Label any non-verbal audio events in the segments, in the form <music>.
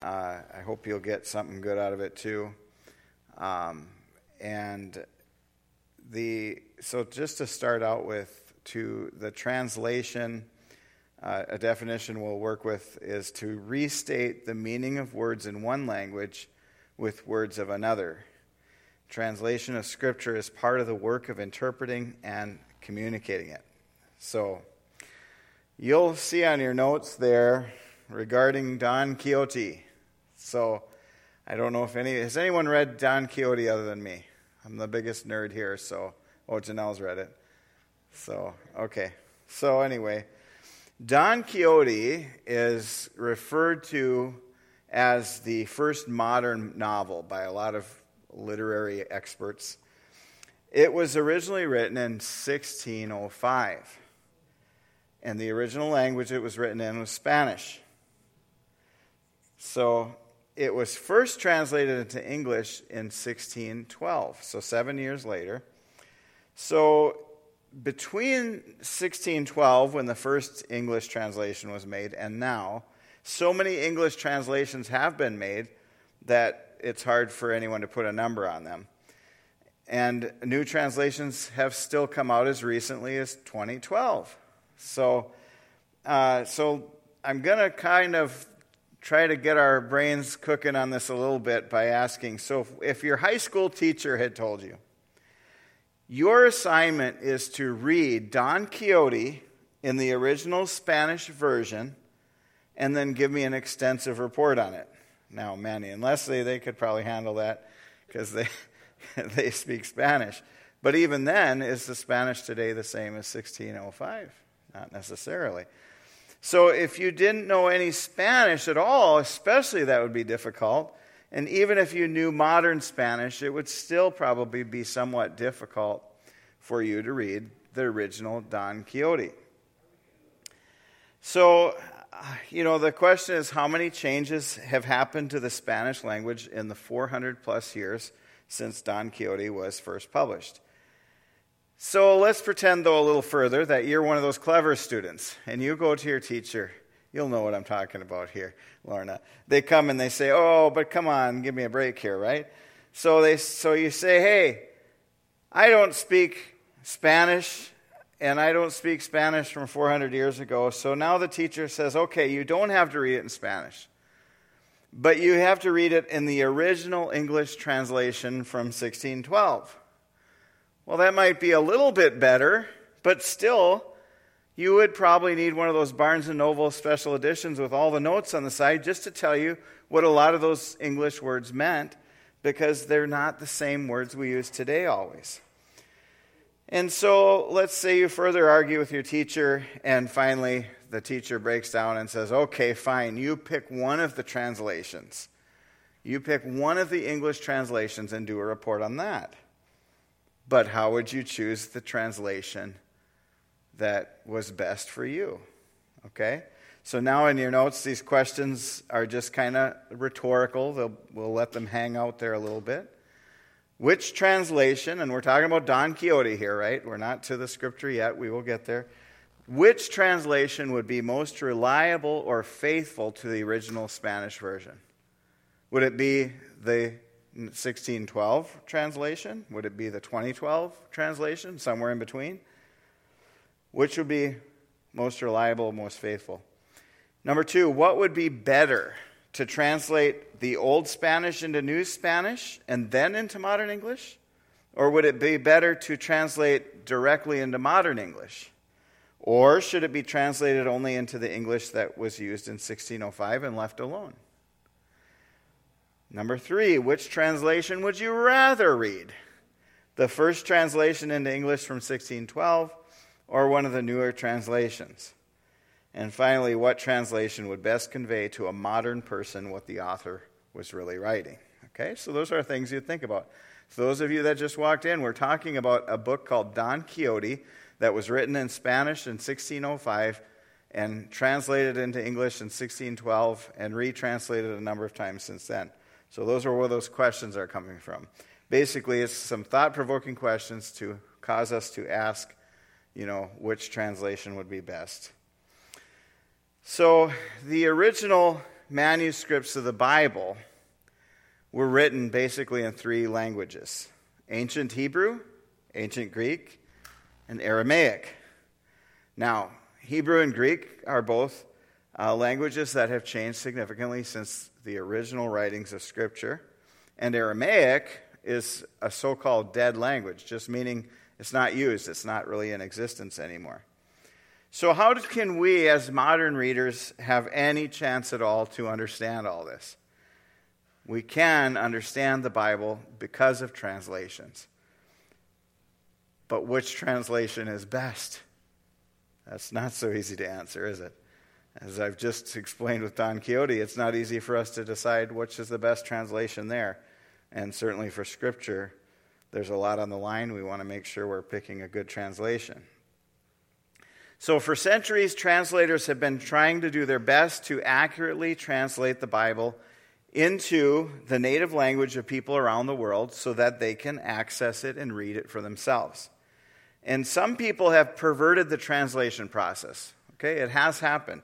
Uh, I hope you'll get something good out of it too. Um, and the so just to start out with, to the translation, uh, a definition we'll work with is to restate the meaning of words in one language with words of another. Translation of Scripture is part of the work of interpreting and communicating it. So, you'll see on your notes there regarding Don Quixote. So, I don't know if any has anyone read Don Quixote other than me. I'm the biggest nerd here, so oh, Janelle's read it. So, okay. So anyway, Don Quixote is referred to as the first modern novel by a lot of literary experts. It was originally written in 1605, and the original language it was written in was Spanish. So it was first translated into English in 1612, so seven years later. So between 1612, when the first English translation was made, and now, so many English translations have been made that it's hard for anyone to put a number on them. And new translations have still come out as recently as 2012. So, uh, so I'm going to kind of try to get our brains cooking on this a little bit by asking so, if your high school teacher had told you, your assignment is to read Don Quixote in the original Spanish version and then give me an extensive report on it. Now, Manny and Leslie, they could probably handle that because they, <laughs> they speak Spanish. But even then, is the Spanish today the same as 1605? Not necessarily. So if you didn't know any Spanish at all, especially that would be difficult. And even if you knew modern Spanish, it would still probably be somewhat difficult for you to read the original Don Quixote. So, uh, you know, the question is how many changes have happened to the Spanish language in the 400 plus years since Don Quixote was first published? So let's pretend, though, a little further that you're one of those clever students and you go to your teacher You'll know what I'm talking about here, Lorna. They come and they say, "Oh, but come on, give me a break here, right?" So they so you say, "Hey, I don't speak Spanish and I don't speak Spanish from 400 years ago." So now the teacher says, "Okay, you don't have to read it in Spanish. But you have to read it in the original English translation from 1612." Well, that might be a little bit better, but still you would probably need one of those Barnes and Noble special editions with all the notes on the side just to tell you what a lot of those English words meant because they're not the same words we use today always. And so let's say you further argue with your teacher, and finally the teacher breaks down and says, Okay, fine, you pick one of the translations. You pick one of the English translations and do a report on that. But how would you choose the translation that was best for you. Okay? So now in your notes, these questions are just kind of rhetorical. They'll, we'll let them hang out there a little bit. Which translation, and we're talking about Don Quixote here, right? We're not to the scripture yet. We will get there. Which translation would be most reliable or faithful to the original Spanish version? Would it be the 1612 translation? Would it be the 2012 translation? Somewhere in between? Which would be most reliable, most faithful? Number two, what would be better to translate the Old Spanish into New Spanish and then into modern English? Or would it be better to translate directly into modern English? Or should it be translated only into the English that was used in 1605 and left alone? Number three, which translation would you rather read? The first translation into English from 1612 or one of the newer translations? And finally, what translation would best convey to a modern person what the author was really writing? Okay, so those are things you'd think about. For those of you that just walked in, we're talking about a book called Don Quixote that was written in Spanish in 1605 and translated into English in 1612 and retranslated a number of times since then. So those are where those questions are coming from. Basically, it's some thought provoking questions to cause us to ask you know, which translation would be best. So, the original manuscripts of the Bible were written basically in three languages ancient Hebrew, ancient Greek, and Aramaic. Now, Hebrew and Greek are both uh, languages that have changed significantly since the original writings of Scripture. And Aramaic is a so called dead language, just meaning it's not used, it's not really in existence anymore. So, how can we as modern readers have any chance at all to understand all this? We can understand the Bible because of translations. But which translation is best? That's not so easy to answer, is it? As I've just <laughs> explained with Don Quixote, it's not easy for us to decide which is the best translation there. And certainly for Scripture, there's a lot on the line. We want to make sure we're picking a good translation. So, for centuries, translators have been trying to do their best to accurately translate the Bible into the native language of people around the world so that they can access it and read it for themselves. And some people have perverted the translation process. Okay, it has happened.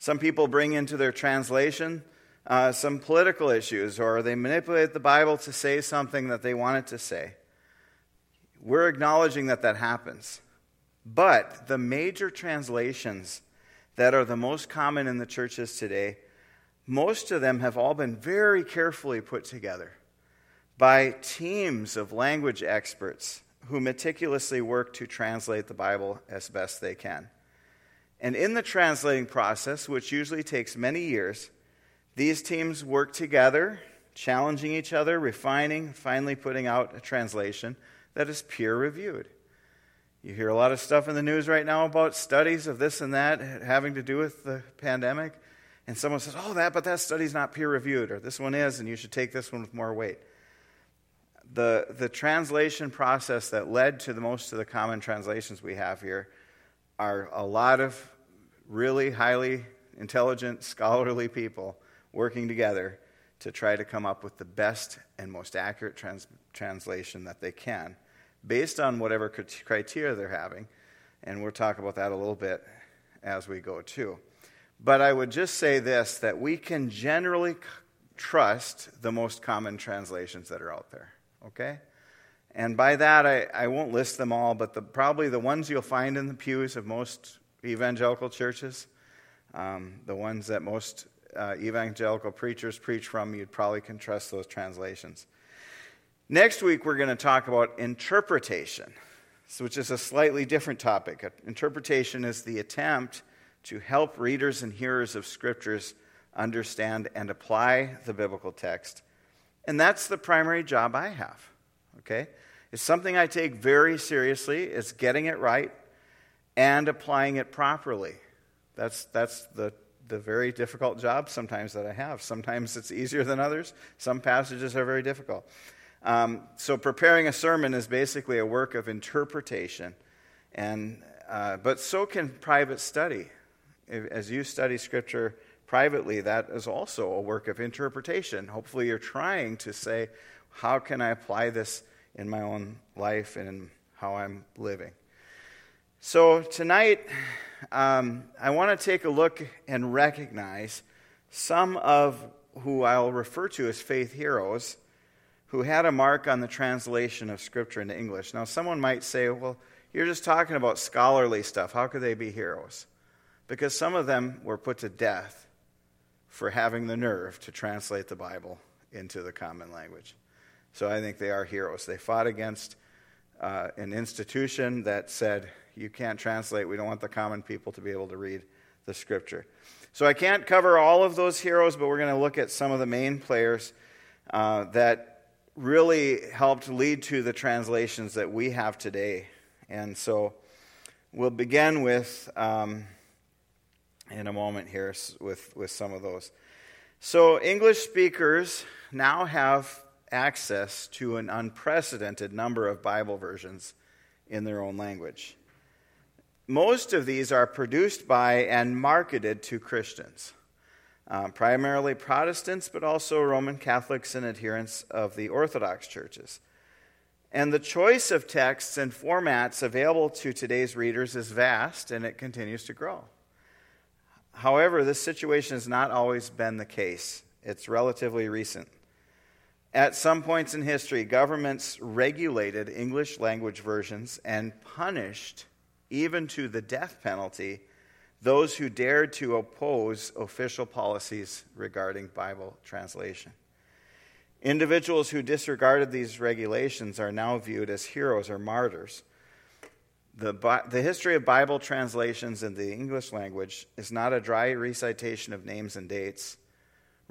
Some people bring into their translation uh, some political issues, or they manipulate the Bible to say something that they want it to say. We're acknowledging that that happens. But the major translations that are the most common in the churches today, most of them have all been very carefully put together by teams of language experts who meticulously work to translate the Bible as best they can. And in the translating process, which usually takes many years, these teams work together, challenging each other, refining, finally putting out a translation that is peer reviewed. You hear a lot of stuff in the news right now about studies of this and that having to do with the pandemic. And someone says, oh, that, but that study's not peer reviewed, or this one is, and you should take this one with more weight. The, the translation process that led to the most of the common translations we have here are a lot of really highly intelligent, scholarly people working together to try to come up with the best and most accurate trans- translation that they can based on whatever criteria they're having. And we'll talk about that a little bit as we go too. But I would just say this that we can generally trust the most common translations that are out there, okay? And by that, I, I won't list them all, but the, probably the ones you'll find in the pews of most evangelical churches, um, the ones that most uh, evangelical preachers preach from, you'd probably can trust those translations. Next week, we're going to talk about interpretation, which is a slightly different topic. Interpretation is the attempt to help readers and hearers of scriptures understand and apply the biblical text. And that's the primary job I have. Okay? It's something I take very seriously. It's getting it right and applying it properly. That's, that's the, the very difficult job sometimes that I have. Sometimes it's easier than others. Some passages are very difficult. Um, so, preparing a sermon is basically a work of interpretation, and, uh, but so can private study. As you study Scripture privately, that is also a work of interpretation. Hopefully, you're trying to say, how can I apply this in my own life and in how I'm living? So, tonight, um, I want to take a look and recognize some of who I'll refer to as faith heroes who had a mark on the translation of Scripture into English. Now, someone might say, well, you're just talking about scholarly stuff. How could they be heroes? Because some of them were put to death for having the nerve to translate the Bible into the common language. So I think they are heroes. They fought against uh, an institution that said, you can't translate. We don't want the common people to be able to read the Scripture. So I can't cover all of those heroes, but we're going to look at some of the main players uh, that really helped lead to the translations that we have today. And so we'll begin with, um, in a moment here, with, with some of those. So, English speakers now have access to an unprecedented number of Bible versions in their own language. Most of these are produced by and marketed to Christians uh, primarily Protestants, but also Roman Catholics and adherents of the Orthodox churches. And the choice of texts and formats available to today's readers is vast and it continues to grow. However, this situation has not always been the case, it's relatively recent. At some points in history, governments regulated English language versions and punished, even to the death penalty, those who dared to oppose official policies regarding Bible translation. Individuals who disregarded these regulations are now viewed as heroes or martyrs. The, the history of Bible translations in the English language is not a dry recitation of names and dates.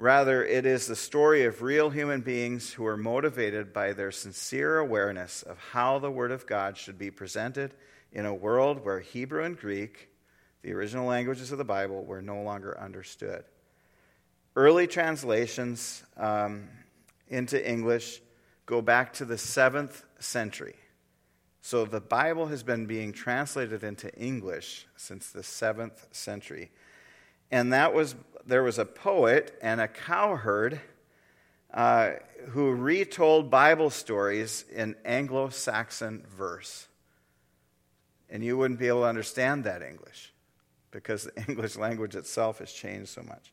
Rather, it is the story of real human beings who are motivated by their sincere awareness of how the Word of God should be presented in a world where Hebrew and Greek, the original languages of the Bible, were no longer understood. Early translations um, into English go back to the seventh century. So the Bible has been being translated into English since the seventh century. And that was there was a poet and a cowherd uh, who retold Bible stories in Anglo Saxon verse. And you wouldn't be able to understand that English because the <laughs> English language itself has changed so much.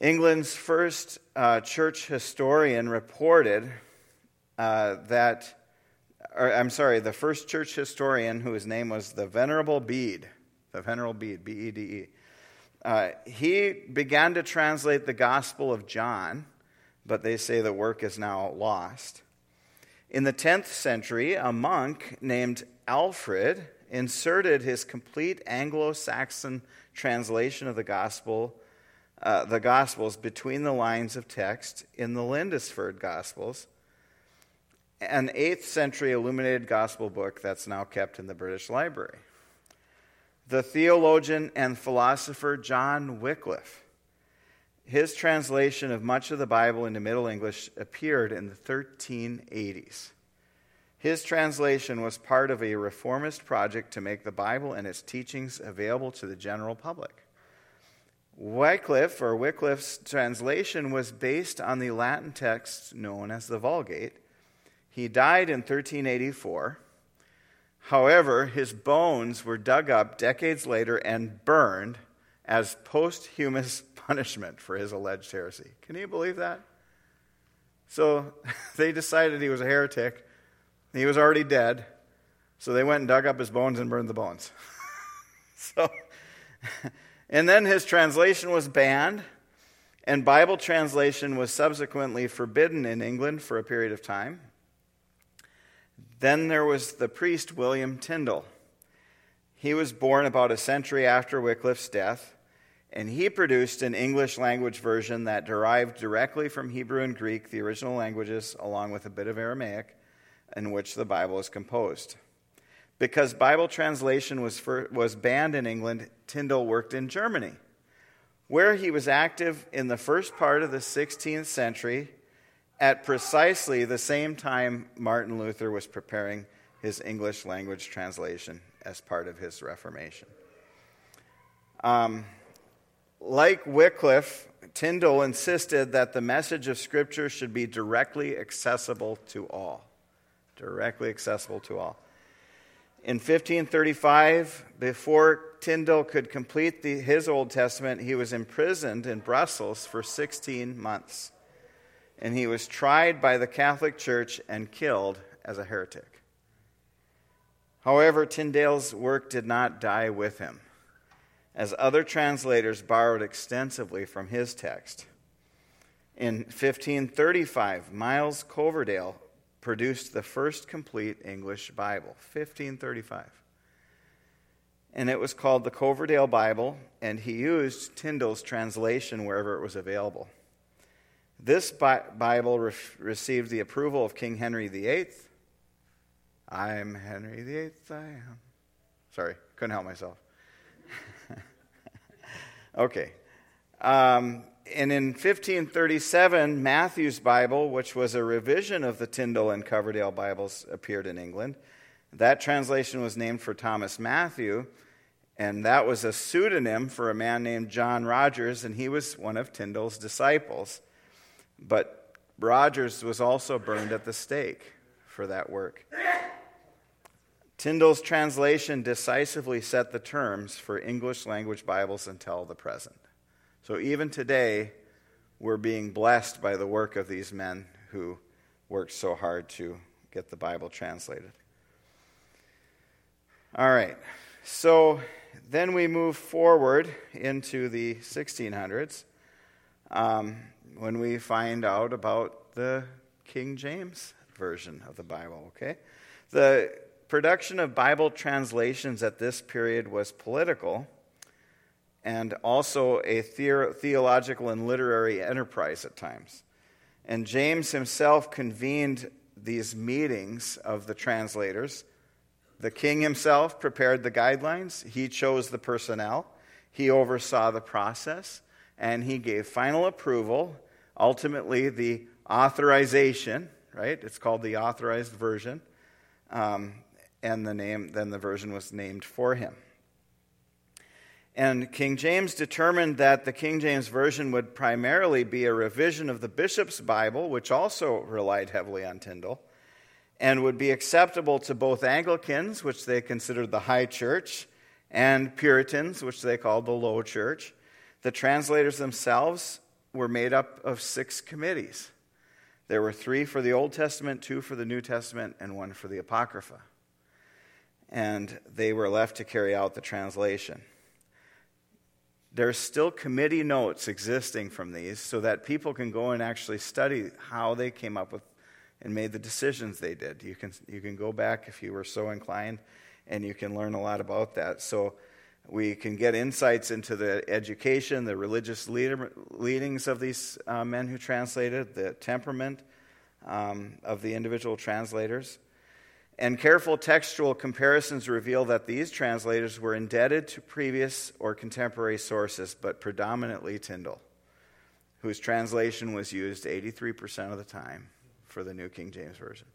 England's first uh, church historian reported uh, that, or, I'm sorry, the first church historian whose name was the Venerable Bede, the Venerable Bede, B E D E, uh, he began to translate the Gospel of John, but they say the work is now lost. In the 10th century, a monk named Alfred inserted his complete Anglo Saxon translation of the Gospel. Uh, the Gospels between the lines of text in the Lindisfarne Gospels, an 8th century illuminated gospel book that's now kept in the British Library the theologian and philosopher John Wycliffe. His translation of much of the Bible into Middle English appeared in the 1380s. His translation was part of a reformist project to make the Bible and its teachings available to the general public. Wycliffe or Wycliffe's translation was based on the Latin text known as the Vulgate. He died in 1384 However, his bones were dug up decades later and burned as posthumous <laughs> punishment for his alleged heresy. Can you believe that? So <laughs> they decided he was a heretic. He was already dead. So they went and dug up his bones and burned the bones. <laughs> so, and then his translation was banned, and Bible translation was subsequently forbidden in England for a period of time. Then there was the priest William Tyndale. He was born about a century after Wycliffe's death, and he produced an English language version that derived directly from Hebrew and Greek, the original languages, along with a bit of Aramaic, in which the Bible is composed. Because Bible translation was, for, was banned in England, Tyndale worked in Germany, where he was active in the first part of the 16th century at precisely the same time Martin Luther was preparing his English language translation as part of his Reformation. Um, like Wycliffe, Tyndale insisted that the message of Scripture should be directly accessible to all. Directly accessible to all. In 1535, before Tyndale could complete the, his Old Testament, he was imprisoned in Brussels for 16 months and he was tried by the Catholic Church and killed as a heretic. However, Tyndale's work did not die with him, as other translators borrowed extensively from his text. In 1535, Miles Coverdale produced the first complete English Bible. 1535. And it was called the Coverdale Bible, and he used Tyndale's translation wherever it was available. This Bible re- received the approval of King Henry VIII. I'm Henry VIII, I am. Sorry, couldn't help myself. <laughs> okay. Um, and in 1537, Matthew's Bible, which was a revision of the Tyndale and Coverdale Bibles, appeared in England. That translation was named for Thomas Matthew, and that was a pseudonym for a man named John Rogers, and he was one of Tyndale's disciples. But Rogers was also burned at the stake for that work. Tyndale's translation decisively set the terms for English language Bibles until the present. So even today, we're being blessed by the work of these men who worked so hard to get the Bible translated. All right, so then we move forward into the 1600s um, when we find out about the King James version of the Bible, okay? The production of Bible translations at this period was political and also a theological and literary enterprise at times. And James himself convened these meetings of the translators. The king himself prepared the guidelines, he chose the personnel, he oversaw the process, and he gave final approval, ultimately, the authorization, right? It's called the authorized version. Um, and the name, then the version was named for him. And King James determined that the King James Version would primarily be a revision of the bishop's Bible, which also relied heavily on Tyndale, and would be acceptable to both Anglicans, which they considered the high church, and Puritans, which they called the low church. The translators themselves were made up of six committees. There were three for the Old Testament, two for the New Testament, and one for the Apocrypha. And they were left to carry out the translation. There's still committee notes existing from these so that people can go and actually study how they came up with and made the decisions they did. You can, you can go back if you were so inclined and you can learn a lot about that. So we can get insights into the education, the religious leader, leadings of these uh, men who translated, the temperament um, of the individual translators. And careful textual comparisons reveal that these translators were indebted to previous or contemporary sources, but predominantly Tyndale, whose translation was used 83% of the time for the New King James Version.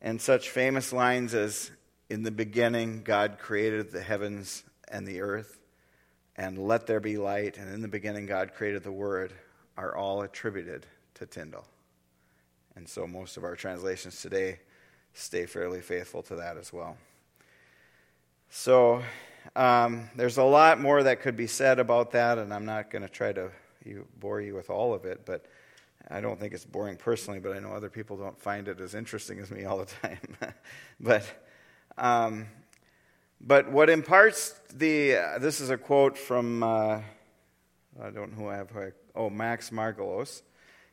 And such famous lines as, In the beginning, God created the heavens and the earth, and let there be light, and in the beginning, God created the Word, are all attributed to Tyndale. And so most of our translations today stay fairly faithful to that as well. So, um, there's a lot more that could be said about that, and I'm not going to try to you, bore you with all of it, but I don't think it's boring personally, but I know other people don't find it as interesting as me all the time. <laughs> but, um, but what imparts the, uh, this is a quote from, uh, I don't know who I have, oh, Max Margolis.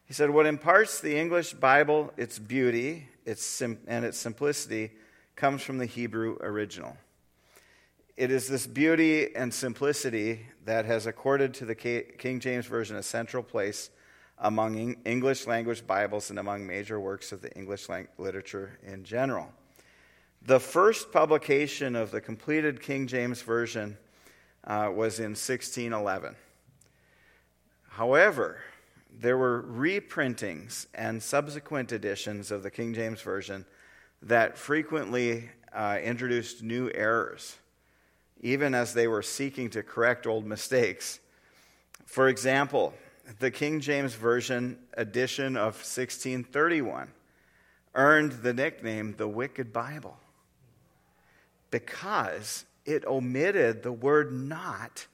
He said, What imparts the English Bible its beauty its sim- and its simplicity comes from the Hebrew original. It is this beauty and simplicity that has accorded to the King James Version a central place among English language Bibles and among major works of the English literature in general. The first publication of the completed King James Version uh, was in 1611. However, there were reprintings and subsequent editions of the King James Version that frequently uh, introduced new errors, even as they were seeking to correct old mistakes. For example, the King James Version edition of 1631 earned the nickname the Wicked Bible because it omitted the word not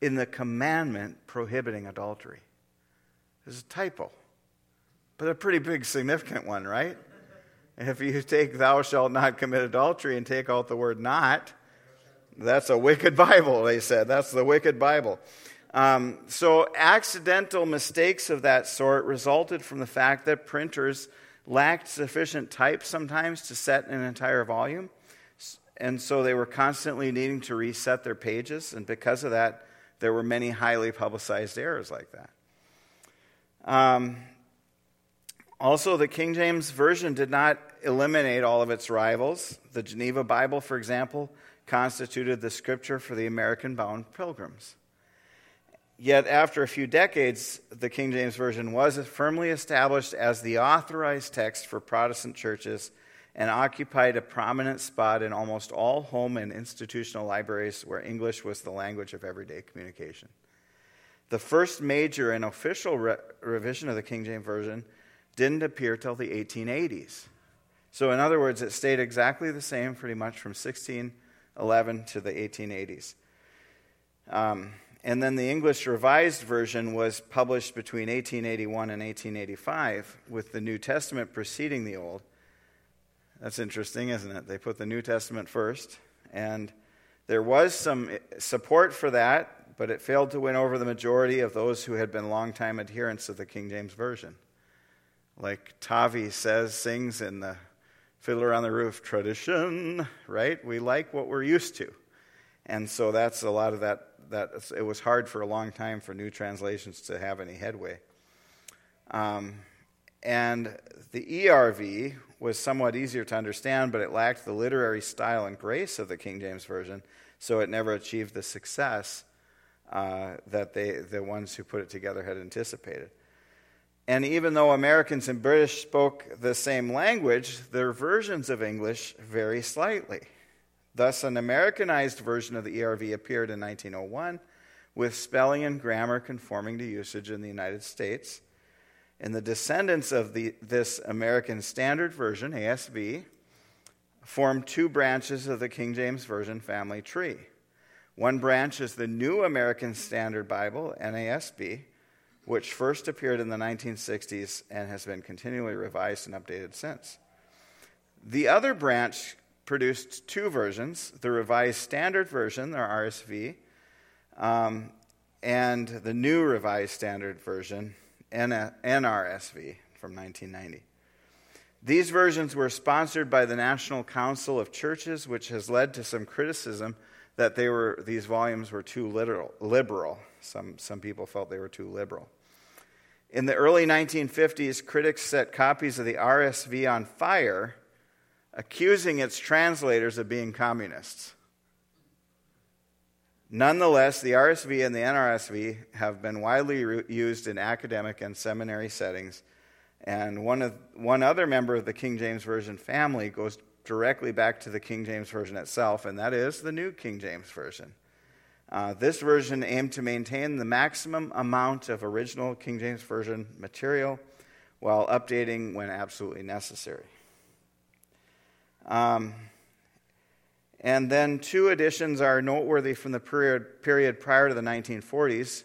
in the commandment prohibiting adultery is a typo, but a pretty big, significant one, right? If you take thou shalt not commit adultery and take out the word not, that's a wicked Bible, they said. That's the wicked Bible. Um, so, accidental mistakes of that sort resulted from the fact that printers lacked sufficient type sometimes to set an entire volume. And so they were constantly needing to reset their pages. And because of that, there were many highly publicized errors like that. Um, also, the King James Version did not eliminate all of its rivals. The Geneva Bible, for example, constituted the scripture for the American bound pilgrims. Yet, after a few decades, the King James Version was firmly established as the authorized text for Protestant churches and occupied a prominent spot in almost all home and institutional libraries where English was the language of everyday communication. The first major and official re- revision of the King James Version didn't appear till the 1880s. So, in other words, it stayed exactly the same pretty much from 1611 to the 1880s. Um, and then the English Revised Version was published between 1881 and 1885, with the New Testament preceding the Old. That's interesting, isn't it? They put the New Testament first, and there was some support for that, but it failed to win over the majority of those who had been longtime adherents of the King James Version. Like Tevye says, sings in the Fiddler on the Roof tradition, right? We like what we're used to. And so that's a lot of that. that it was hard for a long time for new translations to have any headway. Um, and the ERV was somewhat easier to understand, but it lacked the literary style and grace of the King James Version, so it never achieved the success uh, that they, the ones who put it together had anticipated. And even though Americans and British spoke the same language, their versions of English vary slightly. Thus, an Americanized version of the ERV appeared in 1901 with spelling and grammar conforming to usage in the United States. And the descendants of the, this American Standard Version, ASV, form two branches of the King James Version family tree. One branch is the New American Standard Bible, NASB, which first appeared in the 1960s and has been continually revised and updated since. The other branch produced two versions the Revised Standard Version, or RSV, um, and the New Revised Standard Version, NRSV from 1990. These versions were sponsored by the National Council of Churches, which has led to some criticism that they were, these volumes were too literal, liberal. Some, some people felt they were too liberal. In the early 1950s, critics set copies of the RSV on fire, accusing its translators of being communists. Nonetheless, the RSV and the NRSV have been widely used in academic and seminary settings, and one, of, one other member of the King James Version family goes directly back to the King James Version itself, and that is the New King James Version. Uh, this version aimed to maintain the maximum amount of original King James Version material while updating when absolutely necessary. Um, and then two editions are noteworthy from the period, period prior to the 1940s.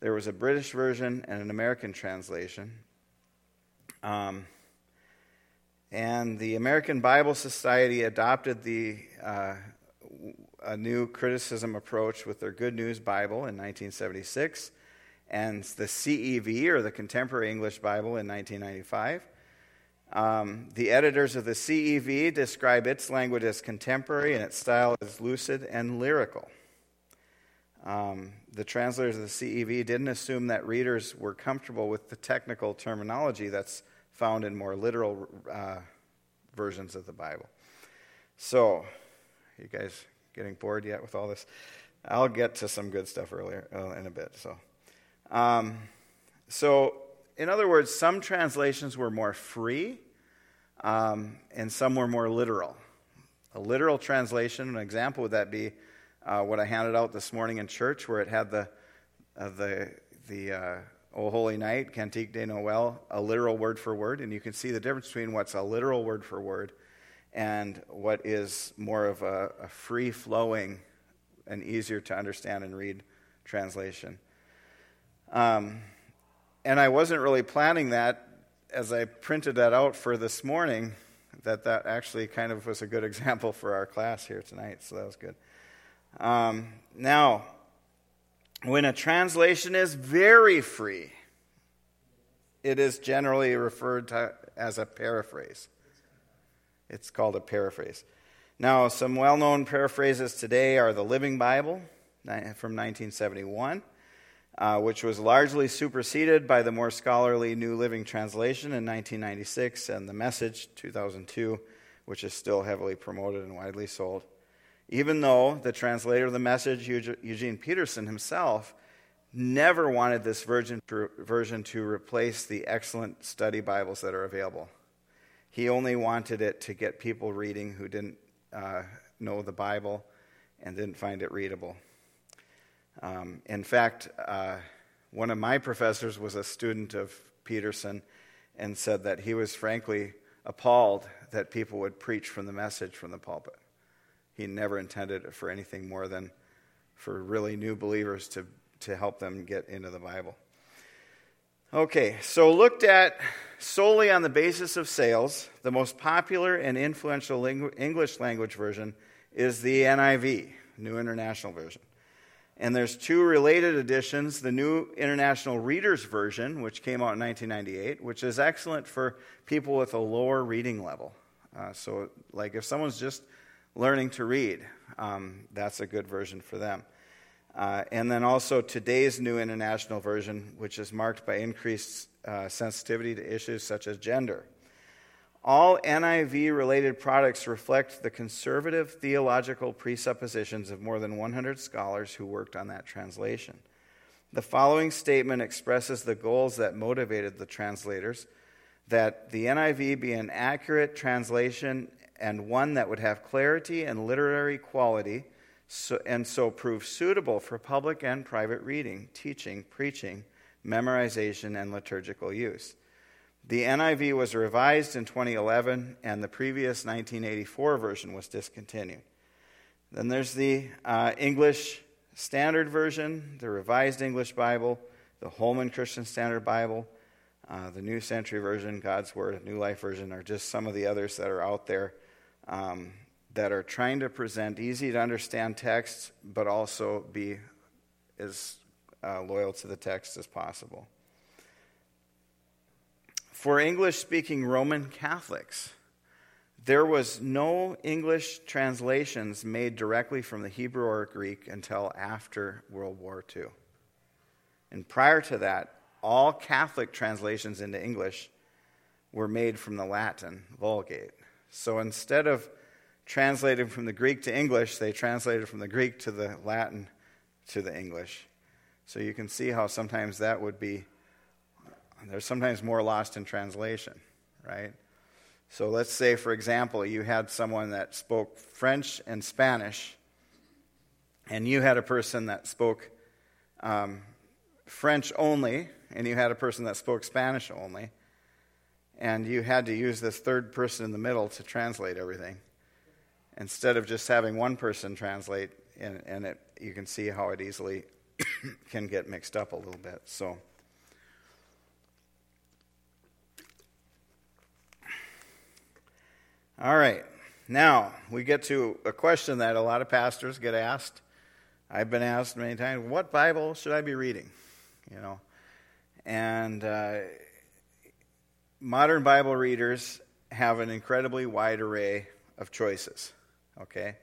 There was a British version and an American translation. Um, and the American Bible Society adopted the, uh, a new criticism approach with their Good News Bible in 1976, and the CEV, or the Contemporary English Bible, in 1995. Um, the editors of the CEV describe its language as contemporary and its style as lucid and lyrical. Um, the translators of the CEV didn't assume that readers were comfortable with the technical terminology that's found in more literal uh, versions of the Bible. So, you guys getting bored yet with all this? I'll get to some good stuff earlier uh, in a bit. So, um, so in other words, some translations were more free um, and some were more literal. A literal translation, an example would that be uh, what I handed out this morning in church, where it had the, uh, the, the uh, O Holy Night, Cantique de Noël, a literal word for word. And you can see the difference between what's a literal word for word and what is more of a, a free flowing and easier to understand and read translation. Um, and I wasn't really planning that as I printed that out for this morning, that that actually kind of was a good <laughs> example for our class here tonight, so that was good. Um, now, when a translation is very free, it is generally referred to as a paraphrase. It's called a paraphrase. Now, some well known paraphrases today are the Living Bible from 1971 uh, which was largely superseded by the more scholarly New Living Translation in 1996 and the Message 2002, which is still heavily promoted and widely sold. Even though the translator of the Message, Eugene Peterson himself, never wanted this version to replace the excellent study Bibles that are available. He only wanted it to get people reading who didn't uh, know the Bible and didn't find it readable. Um, in fact, uh, one of my professors was a student of Peterson and said that he was frankly appalled that people would preach from the message from the pulpit. He never intended it for anything more than for really new believers to, to help them get into the Bible. Okay, so looked at solely on the basis of sales, the most popular and influential English language version is the NIV, New International Version. And there's two related editions the New International Reader's Version, which came out in 1998, which is excellent for people with a lower reading level. Uh, so, like if someone's just learning to read, um, that's a good version for them. Uh, and then also today's New International Version, which is marked by increased uh, sensitivity to issues such as gender. All NIV related products reflect the conservative theological presuppositions of more than 100 scholars who worked on that translation. The following statement expresses the goals that motivated the translators that the NIV be an accurate translation and one that would have clarity and literary quality, so, and so prove suitable for public and private reading, teaching, preaching, memorization, and liturgical use. The NIV was revised in 2011, and the previous 1984 version was discontinued. Then there's the uh, English Standard Version, the Revised English Bible, the Holman Christian Standard Bible, uh, the New Century Version, God's Word, New Life Version are just some of the others that are out there um, that are trying to present easy to understand texts, but also be as uh, loyal to the text as possible. For English speaking Roman Catholics, there was no English translations made directly from the Hebrew or Greek until after World War II. And prior to that, all Catholic translations into English were made from the Latin Vulgate. So instead of translating from the Greek to English, they translated from the Greek to the Latin to the English. So you can see how sometimes that would be there's sometimes more lost in translation, right? So let's say, for example, you had someone that spoke French and Spanish, and you had a person that spoke um, French only, and you had a person that spoke Spanish only, and you had to use this third person in the middle to translate everything instead of just having one person translate, and, and it, you can see how it easily <coughs> can get mixed up a little bit. So. All right. Now, we get to a question that a lot of pastors get asked. I've been asked many times, what Bible should I be reading? You know, and uh, modern Bible readers have an incredibly wide array of choices. Okay?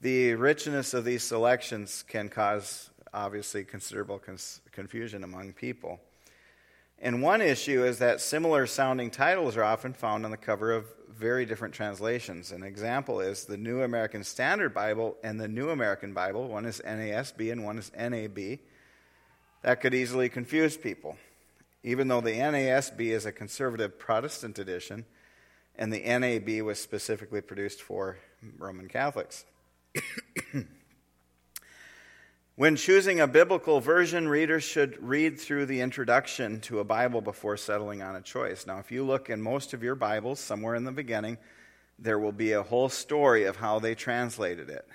The richness of these selections can cause, obviously, considerable cons- confusion among people. And one issue is that similar sounding titles are often found on the cover of very different translations. An example is the New American Standard Bible and the New American Bible. One is NASB and one is NAB. That could easily confuse people. Even though the NASB is a conservative Protestant edition, and the NAB was specifically produced for Roman Catholics. <coughs> When choosing a biblical version, readers should read through the introduction to a Bible before settling on a choice. Now, if you look in most of your Bibles, somewhere in the beginning, there will be a whole story of how they translated it.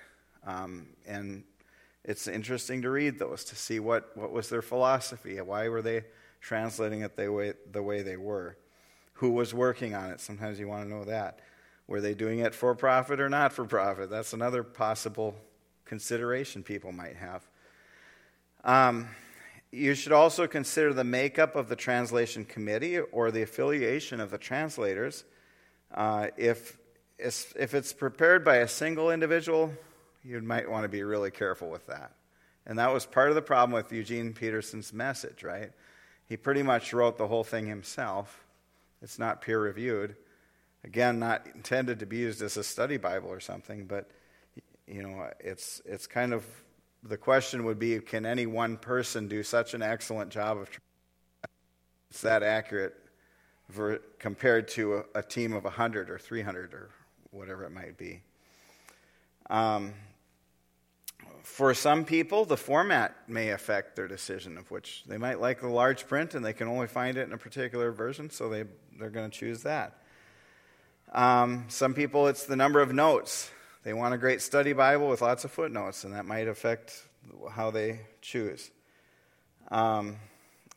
Um, and it's interesting to read those to see what, what was their philosophy. Why were they translating it the way, the way they were? Who was working on it? Sometimes you want to know that. Were they doing it for profit or not for profit? That's another possible consideration people might have. Um, you should also consider the makeup of the translation committee or the affiliation of the translators. Uh, if, if it's prepared by a single individual, you might want to be really careful with that. And that was part of the problem with Eugene Peterson's message, right? He pretty much wrote the whole thing himself. It's not peer reviewed. Again, not intended to be used as a study Bible or something, but you know, it's, it's kind of the question would be can any one person do such an excellent job of that accurate compared to a, a, team of 100 or 300 or whatever it might be. Um, for some people the format may affect their decision of which they might like the large print and they can only find it in a particular version so they, they're going to choose that. Um, some people, it's the number of notes. They want a great study Bible with lots of footnotes, and that might affect how they choose. Um,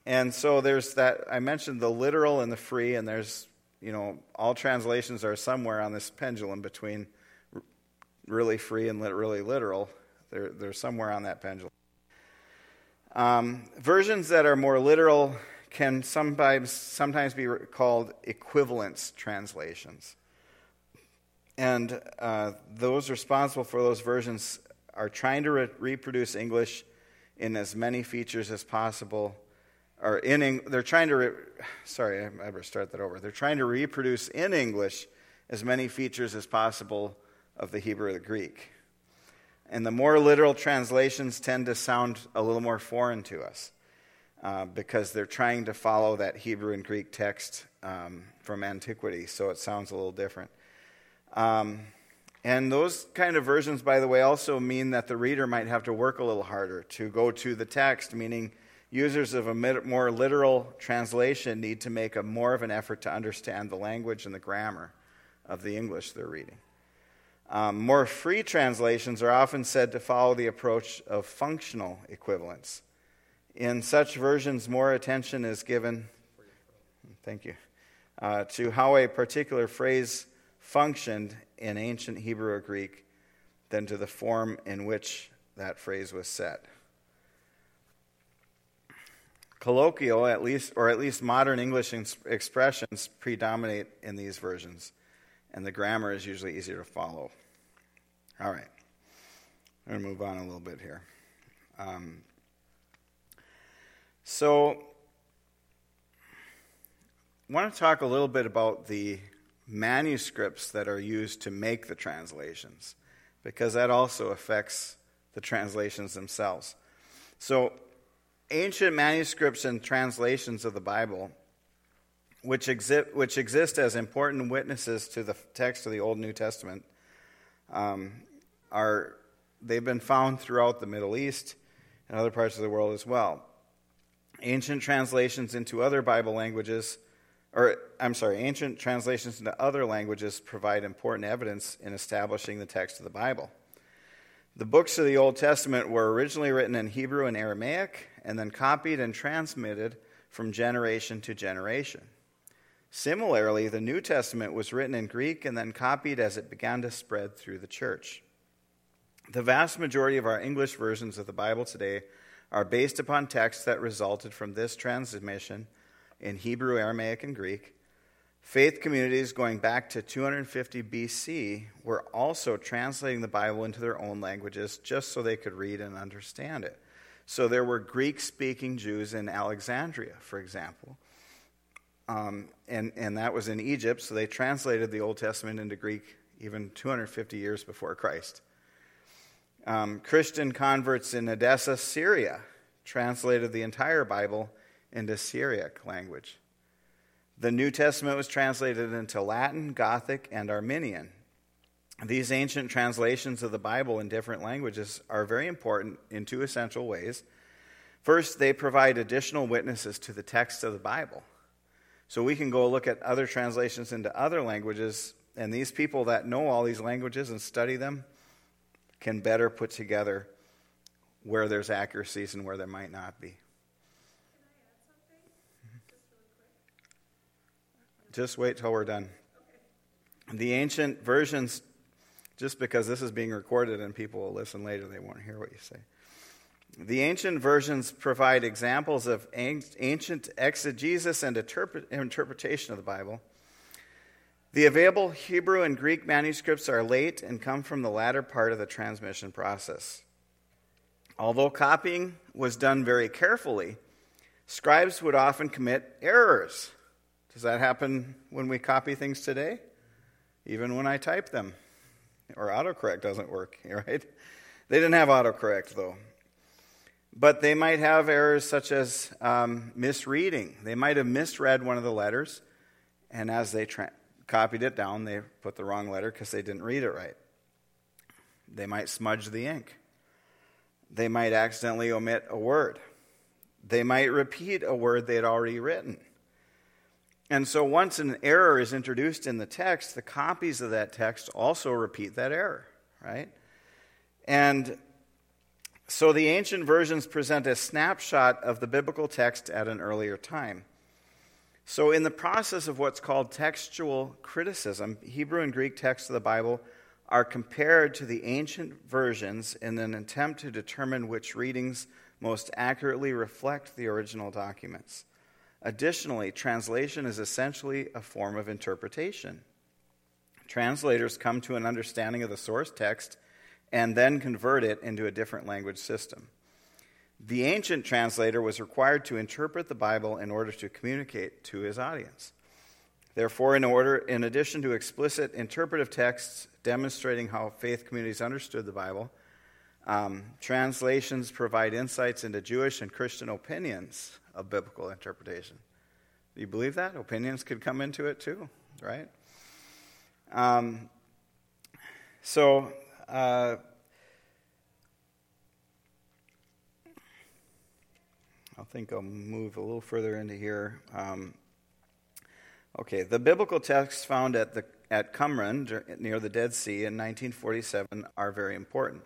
and so there's that, I mentioned the literal and the free, and there's, you know, all translations are somewhere on this pendulum between really free and really literal. They're, they're somewhere on that pendulum. Um, versions that are more literal can sometimes, sometimes be called equivalence translations. And uh, those responsible for those versions are trying to re- reproduce English in as many features as possible. Or in, they're trying to, re- sorry, I better start that over. They're trying to reproduce in English as many features as possible of the Hebrew or the Greek. And the more literal translations tend to sound a little more foreign to us uh, because they're trying to follow that Hebrew and Greek text um, from antiquity, so it sounds a little different. Um, and those kind of versions, by the way, also mean that the reader might have to work a little harder to go to the text, meaning users of a more literal translation need to make a more of an effort to understand the language and the grammar of the English they're reading. Um, more free translations are often said to follow the approach of functional equivalence. In such versions, more attention is given, thank you, uh, to how a particular phrase functioned in ancient Hebrew or Greek than to the form in which that phrase was set. Colloquial, at least, or at least modern English expressions predominate in these versions, and the grammar is usually easier to follow. All right. I'm going to move on a little bit here. Um, so, I want to talk a little bit about the manuscripts that are used to make the translations, because that also affects the translations themselves. So, ancient manuscripts and translations of the Bible, which, exi- which exist as important witnesses to the text of the Old New Testament, um, are they've been found throughout the Middle East and other parts of the world as well. Ancient translations into other Bible languages, or I'm sorry, ancient translations into other languages provide important evidence in establishing the text of the Bible. The books of the Old Testament were originally written in Hebrew and Aramaic and then copied and transmitted from generation to generation. Similarly, the New Testament was written in Greek and then copied as it began to spread through the church. The vast majority of our English versions of the Bible today are based upon texts that resulted from this transmission in Hebrew, Aramaic, and Greek. Faith communities going back to 250 BC were also translating the Bible into their own languages just so they could read and understand it. So there were Greek speaking Jews in Alexandria, for example, um, and, and that was in Egypt, so they translated the Old Testament into Greek even 250 years before Christ. Um, Christian converts in Edessa, Syria, translated the entire Bible into the Syriac language. The New Testament was translated into Latin, Gothic, and Armenian. These ancient translations of the Bible in different languages are very important in two essential ways. First, they provide additional witnesses to the text of the Bible. So we can go look at other translations into other languages, and these people that know all these languages and study them can better put together where there's accuracies and where there might not be. Just wait till we're done. The ancient versions, just because this is being recorded and people will listen later, they won't hear what you say. The ancient versions provide examples of ancient exegesis and interpretation of the Bible. The available Hebrew and Greek manuscripts are late and come from the latter part of the transmission process. Although copying was done very carefully, scribes would often commit errors. Does that happen when we copy things today? Even when I type them. Or autocorrect doesn't work, <laughs> right? They didn't have autocorrect, though. But they might have errors such as um, misreading. They might have misread one of the letters, and as they tra- copied it down, they put the wrong letter because they didn't read it right. They might smudge the ink. They might accidentally omit a word. They might repeat a word they had already written. And so once an error is introduced in the text, the copies of that text also repeat that error, right? And so the ancient versions present a snapshot of the biblical text at an earlier time. So, in the process of what's called textual criticism, Hebrew and Greek texts of the Bible are compared to the ancient versions in an attempt to determine which readings most accurately reflect the original documents. Additionally, translation is essentially a form of interpretation. Translators come to an understanding of the source text and then convert it into a different language system. The ancient translator was required to interpret the Bible in order to communicate to his audience. Therefore, in order, in addition to explicit interpretive texts demonstrating how faith communities understood the Bible, um, translations provide insights into Jewish and Christian opinions of biblical interpretation. Do you believe that? Opinions could come into it too, right? Um, so, uh, I think I'll move a little further into here. Um, okay, the biblical texts found at, the, at Qumran near the Dead Sea in 1947 are very important.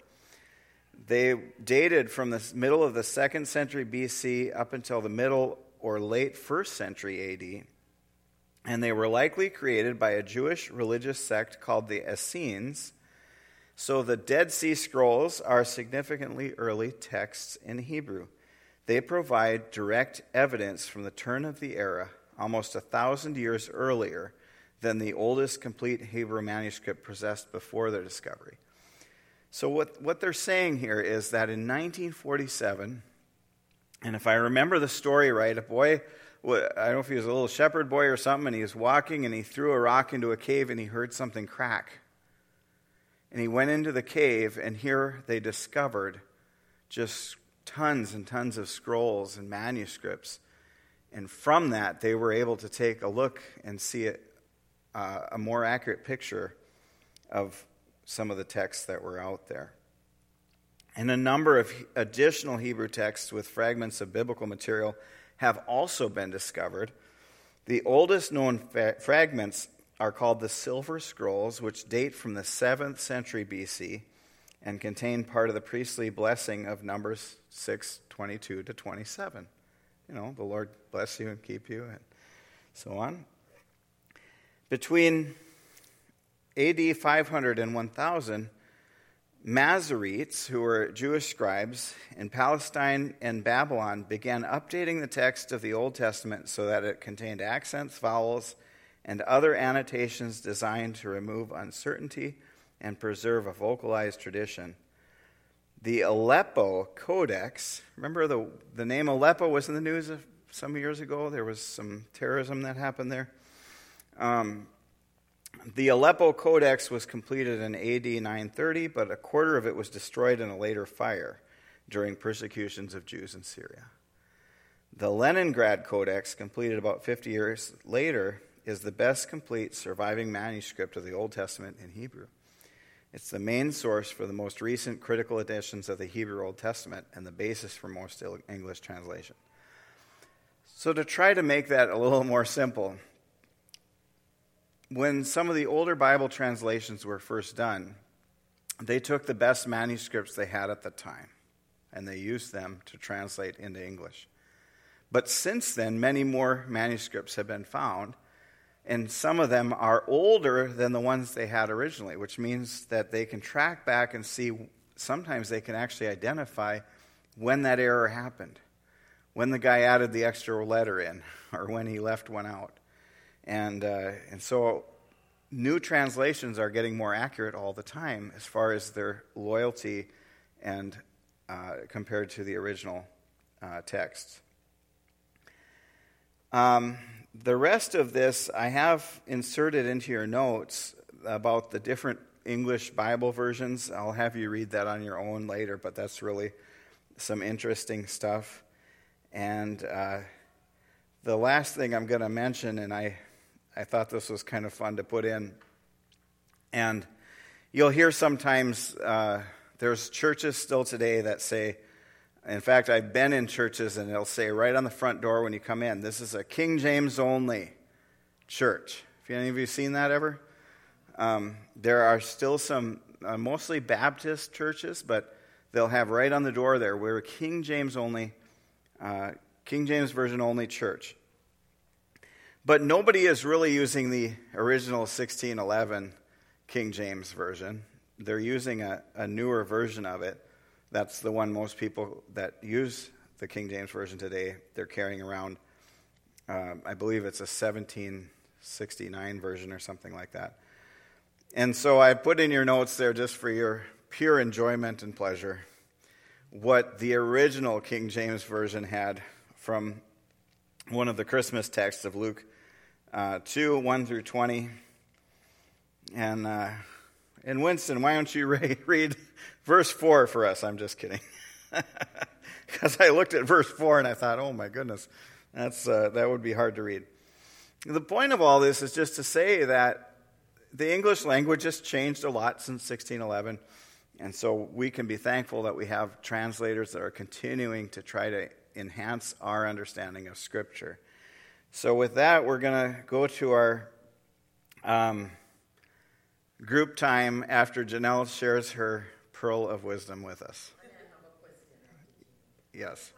They dated from the middle of the second century BC up until the middle or late first century AD, and they were likely created by a Jewish religious sect called the Essenes. So the Dead Sea Scrolls are significantly early texts in Hebrew. They provide direct evidence from the turn of the era, almost a thousand years earlier than the oldest complete Hebrew manuscript possessed before their discovery. So, what, what they're saying here is that in 1947, and if I remember the story right, a boy, I don't know if he was a little shepherd boy or something, and he was walking and he threw a rock into a cave and he heard something crack. And he went into the cave, and here they discovered just tons and tons of scrolls and manuscripts. And from that, they were able to take a look and see it, uh, a more accurate picture of some of the texts that were out there. And a number of additional Hebrew texts with fragments of biblical material have also been discovered. The oldest known fa- fragments are called the Silver Scrolls, which date from the 7th century BC and contain part of the priestly blessing of Numbers 6 22 to 27. You know, the Lord bless you and keep you, and so on. Between AD 500 and 1000, Masoretes, who were Jewish scribes in Palestine and Babylon, began updating the text of the Old Testament so that it contained accents, vowels, and other annotations designed to remove uncertainty and preserve a vocalized tradition. The Aleppo Codex, remember the, the name Aleppo was in the news some years ago? There was some terrorism that happened there. Um, the Aleppo Codex was completed in AD 930, but a quarter of it was destroyed in a later fire during persecutions of Jews in Syria. The Leningrad Codex, completed about 50 years later, is the best complete surviving manuscript of the Old Testament in Hebrew. It's the main source for the most recent critical editions of the Hebrew Old Testament and the basis for most English translation. So, to try to make that a little more simple, when some of the older Bible translations were first done, they took the best manuscripts they had at the time and they used them to translate into English. But since then, many more manuscripts have been found and some of them are older than the ones they had originally, which means that they can track back and see, sometimes they can actually identify when that error happened, when the guy added the extra letter in, <laughs> or when he left one out. And, uh, and so new translations are getting more accurate all the time as far as their loyalty and uh, compared to the original uh. Um, the rest of this I have inserted into your notes about the different English Bible versions. I'll have you read that on your own later, but that's really some interesting stuff. And uh, the last thing I'm going to mention, and I, I thought this was kind of fun to put in, and you'll hear sometimes uh, there's churches still today that say, in fact, I've been in churches and they'll say right on the front door when you come in, this is a King James only church. Have any of you seen that ever? Um, there are still some uh, mostly Baptist churches, but they'll have right on the door there, we're a King James only, uh, King James Version only church. But nobody is really using the original 1611 King James Version. They're using a, a newer version of it. That's the one most people that use the King James Version today, they're carrying around. Uh, I believe it's a 1769 version or something like that. And so I put in your notes there just for your pure enjoyment and pleasure what the original King James Version had from one of the Christmas texts of Luke uh, 2 1 through 20. And, uh, and Winston, why don't you <laughs> read verse 4 for us? I'm just kidding. <laughs> Because I looked at verse 4 and I thought, oh my goodness, that's, uh, that would be hard to read. The point of all this is just to say that the English language has changed a lot since 1611. And so we can be thankful that we have translators that are continuing to try to enhance our understanding of Scripture. So, with that, we're going to go to our um, group time after Janelle shares her pearl of wisdom with us. Yes.